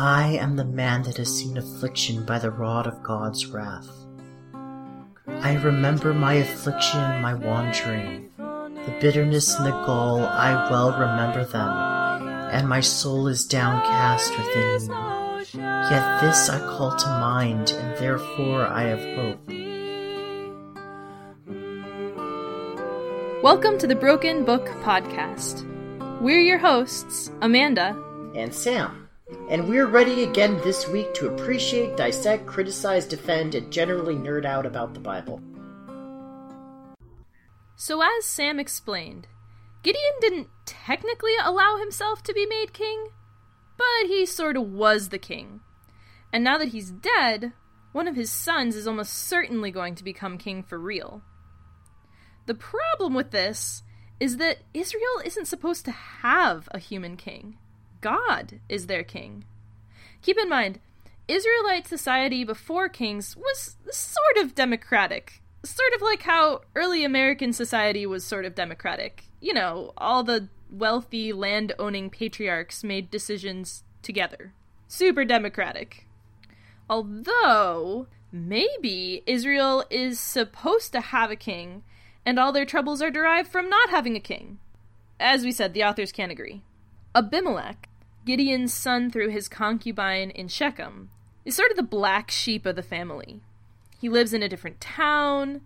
I am the man that has seen affliction by the rod of God's wrath. I remember my affliction and my wandering. The bitterness and the gall, I well remember them, and my soul is downcast within me. Yet this I call to mind, and therefore I have hope. Welcome to the Broken Book Podcast. We're your hosts, Amanda and Sam. And we're ready again this week to appreciate, dissect, criticize, defend, and generally nerd out about the Bible. So, as Sam explained, Gideon didn't technically allow himself to be made king, but he sort of was the king. And now that he's dead, one of his sons is almost certainly going to become king for real. The problem with this is that Israel isn't supposed to have a human king. God is their king. Keep in mind, Israelite society before kings was sort of democratic. Sort of like how early American society was sort of democratic. You know, all the wealthy land owning patriarchs made decisions together. Super democratic. Although, maybe Israel is supposed to have a king and all their troubles are derived from not having a king. As we said, the authors can't agree. Abimelech, Gideon's son through his concubine in Shechem, is sort of the black sheep of the family. He lives in a different town, and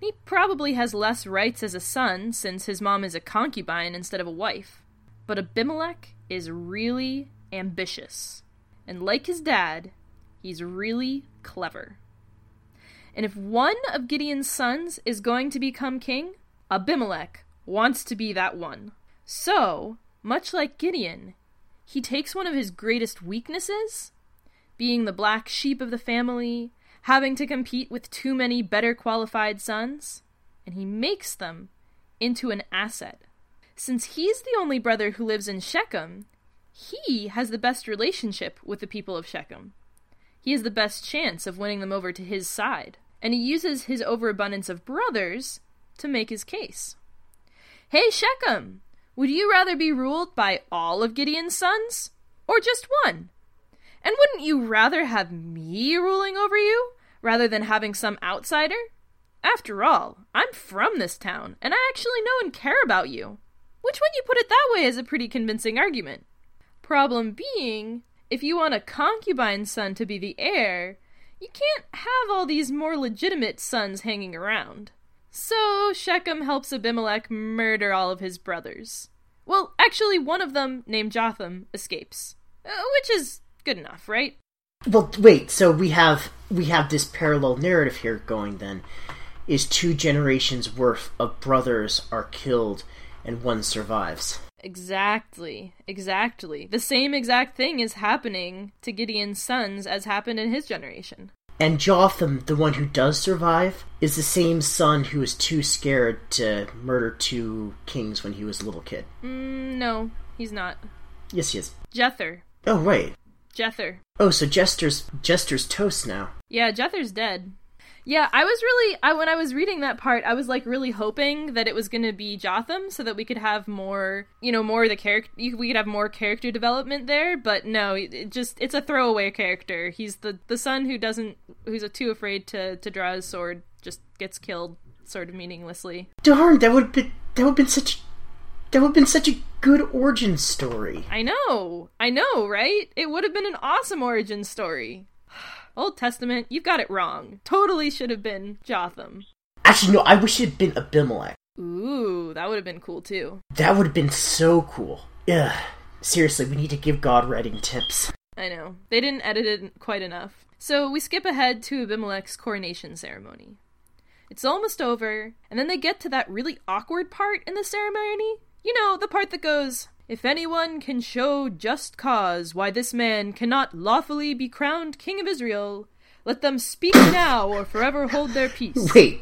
he probably has less rights as a son since his mom is a concubine instead of a wife. But Abimelech is really ambitious, and like his dad, he's really clever. And if one of Gideon's sons is going to become king, Abimelech wants to be that one. So, much like Gideon, he takes one of his greatest weaknesses, being the black sheep of the family, having to compete with too many better qualified sons, and he makes them into an asset. Since he's the only brother who lives in Shechem, he has the best relationship with the people of Shechem. He has the best chance of winning them over to his side and he uses his overabundance of brothers to make his case. Hey, Shechem, would you rather be ruled by all of Gideon's sons or just one? And wouldn't you rather have me ruling over you rather than having some outsider? After all, I'm from this town, and I actually know and care about you. Which, when you put it that way, is a pretty convincing argument. Problem being, if you want a concubine's son to be the heir, you can't have all these more legitimate sons hanging around. So Shechem helps Abimelech murder all of his brothers. Well, actually, one of them, named Jotham, escapes, uh, which is good enough, right? Well, wait. So we have we have this parallel narrative here going. Then is two generations worth of brothers are killed and one survives. Exactly, exactly. The same exact thing is happening to Gideon's sons as happened in his generation. And Jotham, the one who does survive, is the same son who was too scared to murder two kings when he was a little kid. Mm, no, he's not. Yes, he is. Jether. Oh, right. Jether. Oh, so Jether's Jether's toast now. Yeah, Jether's dead. Yeah, I was really I when I was reading that part, I was like really hoping that it was going to be Jotham so that we could have more, you know, more of the character we could have more character development there, but no, it just it's a throwaway character. He's the the son who doesn't who's too afraid to to draw his sword just gets killed sort of meaninglessly. Darn, that would have been that would have been such that would have been such a good origin story. I know. I know, right? It would have been an awesome origin story. Old Testament, you've got it wrong. Totally should have been Jotham. Actually, no, I wish it had been Abimelech. Ooh, that would have been cool too. That would have been so cool. Ugh. Seriously, we need to give God writing tips. I know. They didn't edit it quite enough. So we skip ahead to Abimelech's coronation ceremony. It's almost over, and then they get to that really awkward part in the ceremony. You know, the part that goes, if anyone can show just cause why this man cannot lawfully be crowned king of Israel, let them speak now or forever hold their peace. Wait.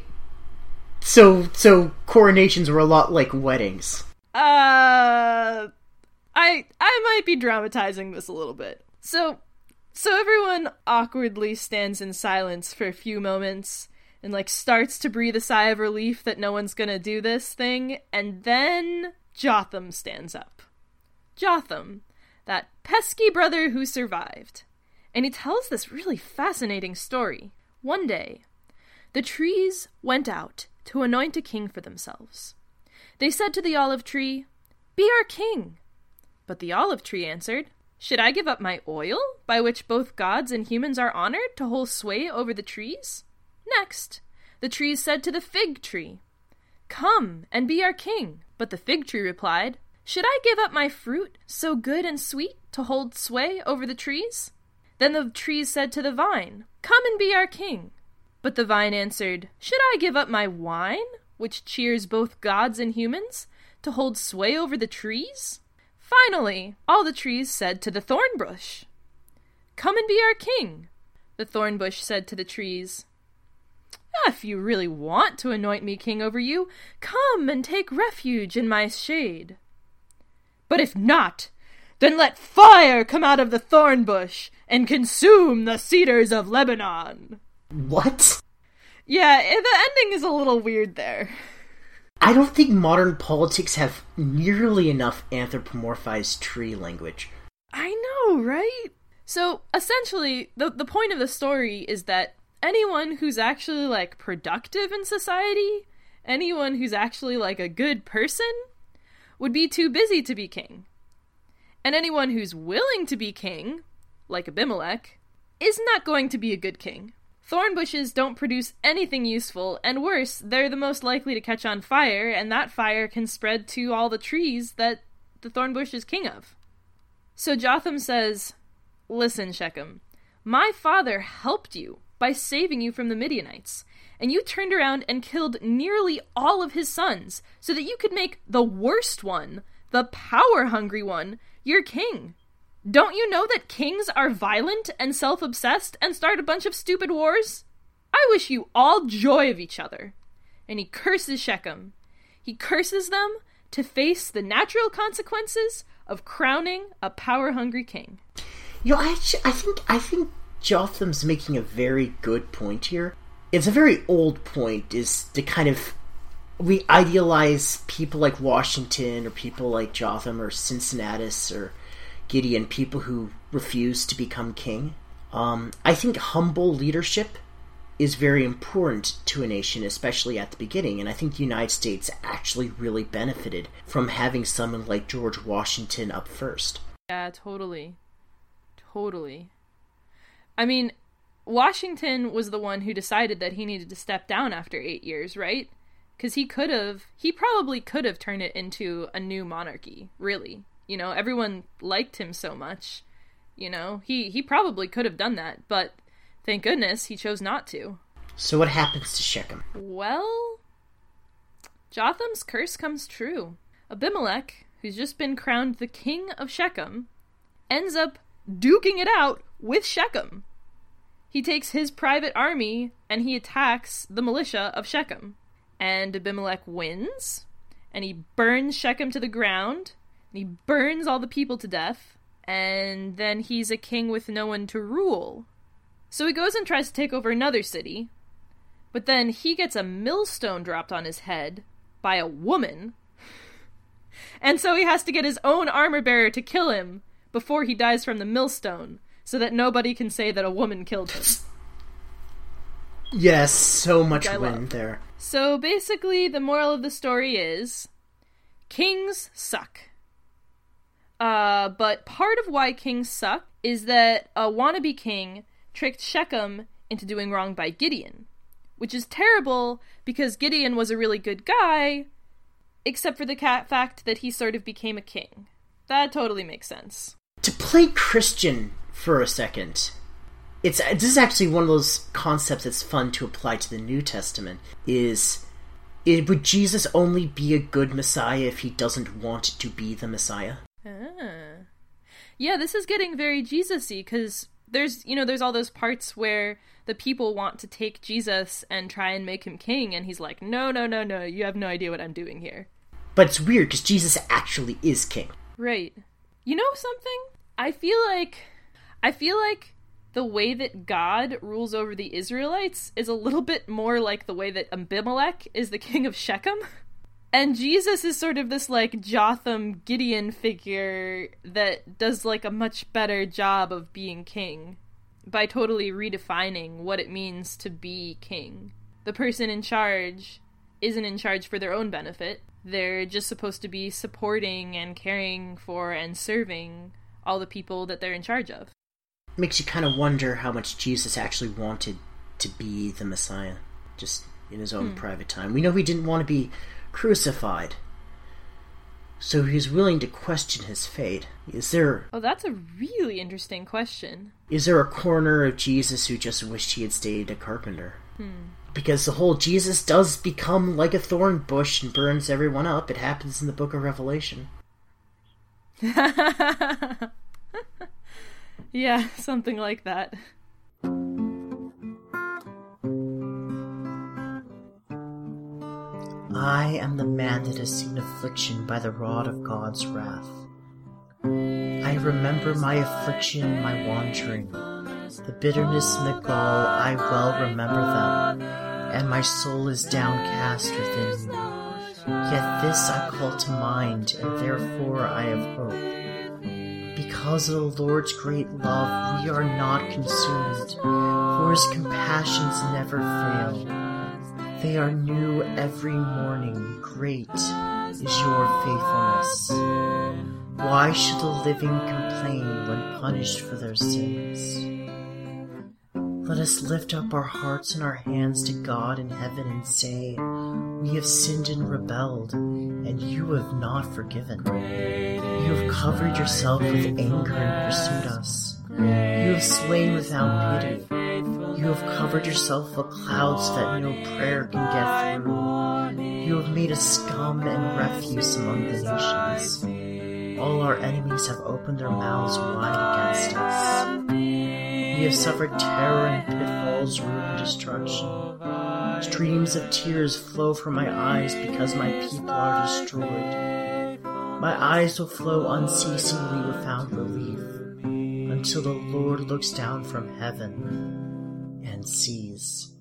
So so coronations were a lot like weddings. Uh I I might be dramatizing this a little bit. So so everyone awkwardly stands in silence for a few moments and like starts to breathe a sigh of relief that no one's going to do this thing and then Jotham stands up. Jotham, that pesky brother who survived. And he tells this really fascinating story. One day, the trees went out to anoint a king for themselves. They said to the olive tree, Be our king. But the olive tree answered, Should I give up my oil, by which both gods and humans are honored, to hold sway over the trees? Next, the trees said to the fig tree, Come and be our king. But the fig tree replied, Should I give up my fruit, so good and sweet, to hold sway over the trees? Then the trees said to the vine, Come and be our king. But the vine answered, Should I give up my wine, which cheers both gods and humans, to hold sway over the trees? Finally, all the trees said to the thorn bush, Come and be our king. The thorn bush said to the trees, If you really want to anoint me king over you, come and take refuge in my shade. But if not, then let fire come out of the thorn bush and consume the cedars of Lebanon. What? Yeah, eh, the ending is a little weird there. I don't think modern politics have nearly enough anthropomorphized tree language. I know, right? So essentially, the the point of the story is that anyone who's actually like productive in society, anyone who's actually like a good person, would be too busy to be king. And anyone who's willing to be king, like Abimelech, is not going to be a good king. Thorn bushes don't produce anything useful, and worse, they're the most likely to catch on fire, and that fire can spread to all the trees that the thorn bush is king of. So Jotham says, Listen, Shechem, my father helped you by saving you from the Midianites, and you turned around and killed nearly all of his sons so that you could make the worst one, the power hungry one, your king. Don't you know that kings are violent and self obsessed and start a bunch of stupid wars? I wish you all joy of each other. And he curses Shechem. He curses them to face the natural consequences of crowning a power hungry king. You know, I, actu- I think I think Jotham's making a very good point here. It's a very old point, is to kind of we idealize people like Washington or people like Jotham or Cincinnatus or Gideon, people who refuse to become king. Um, I think humble leadership is very important to a nation, especially at the beginning. And I think the United States actually really benefited from having someone like George Washington up first. Yeah, totally. Totally. I mean, Washington was the one who decided that he needed to step down after eight years, right? Because he could have, he probably could have turned it into a new monarchy, really. You know, everyone liked him so much. You know, he, he probably could have done that, but thank goodness he chose not to. So what happens to Shechem? Well, Jotham's curse comes true. Abimelech, who's just been crowned the king of Shechem, ends up duking it out with Shechem. He takes his private army and he attacks the militia of Shechem. And Abimelech wins, and he burns Shechem to the ground, and he burns all the people to death, and then he's a king with no one to rule. So he goes and tries to take over another city, but then he gets a millstone dropped on his head by a woman. And so he has to get his own armor bearer to kill him before he dies from the millstone, so that nobody can say that a woman killed him. Yes, so much love. there. So basically, the moral of the story is kings suck. Uh, but part of why kings suck is that a wannabe king tricked Shechem into doing wrong by Gideon, which is terrible because Gideon was a really good guy, except for the fact that he sort of became a king. That totally makes sense. To play Christian for a second, it's this is actually one of those concepts that's fun to apply to the New Testament. Is it, would Jesus only be a good Messiah if he doesn't want to be the Messiah? Ah. Yeah, this is getting very Jesus-y because there's you know there's all those parts where the people want to take Jesus and try and make him king, and he's like, no, no, no, no, you have no idea what I'm doing here. But it's weird because Jesus actually is king. Right. You know something? I feel like I feel like the way that God rules over the Israelites is a little bit more like the way that Abimelech is the king of Shechem. And Jesus is sort of this like Jotham Gideon figure that does like a much better job of being king by totally redefining what it means to be king. The person in charge isn't in charge for their own benefit. They're just supposed to be supporting and caring for and serving all the people that they're in charge of. Makes you kind of wonder how much Jesus actually wanted to be the Messiah, just in his own hmm. private time. We know he didn't want to be crucified. So he's willing to question his fate. Is there. Oh, that's a really interesting question. Is there a corner of Jesus who just wished he had stayed a carpenter? Hmm. Because the whole Jesus does become like a thorn bush and burns everyone up. It happens in the book of Revelation. yeah, something like that. I am the man that has seen affliction by the rod of God's wrath. I remember my affliction, my wandering, the bitterness and the gall, I well remember them, and my soul is downcast within me. Yet this I call to mind, and therefore I have hope. Because of the Lord's great love, we are not consumed, for his compassions never fail. They are new every morning. Great is your faithfulness. Why should the living complain when punished for their sins? Let us lift up our hearts and our hands to God in heaven and say, We have sinned and rebelled, and you have not forgiven. You have covered yourself with anger and pursued us. You have slain without pity. You have covered yourself with clouds that no prayer can get through. You have made a scum and refuse among the nations. All our enemies have opened their mouths wide against us. Have suffered terror and pitfalls, ruin and destruction. Streams of tears flow from my eyes because my people are destroyed. My eyes will flow unceasingly without relief until the Lord looks down from heaven and sees.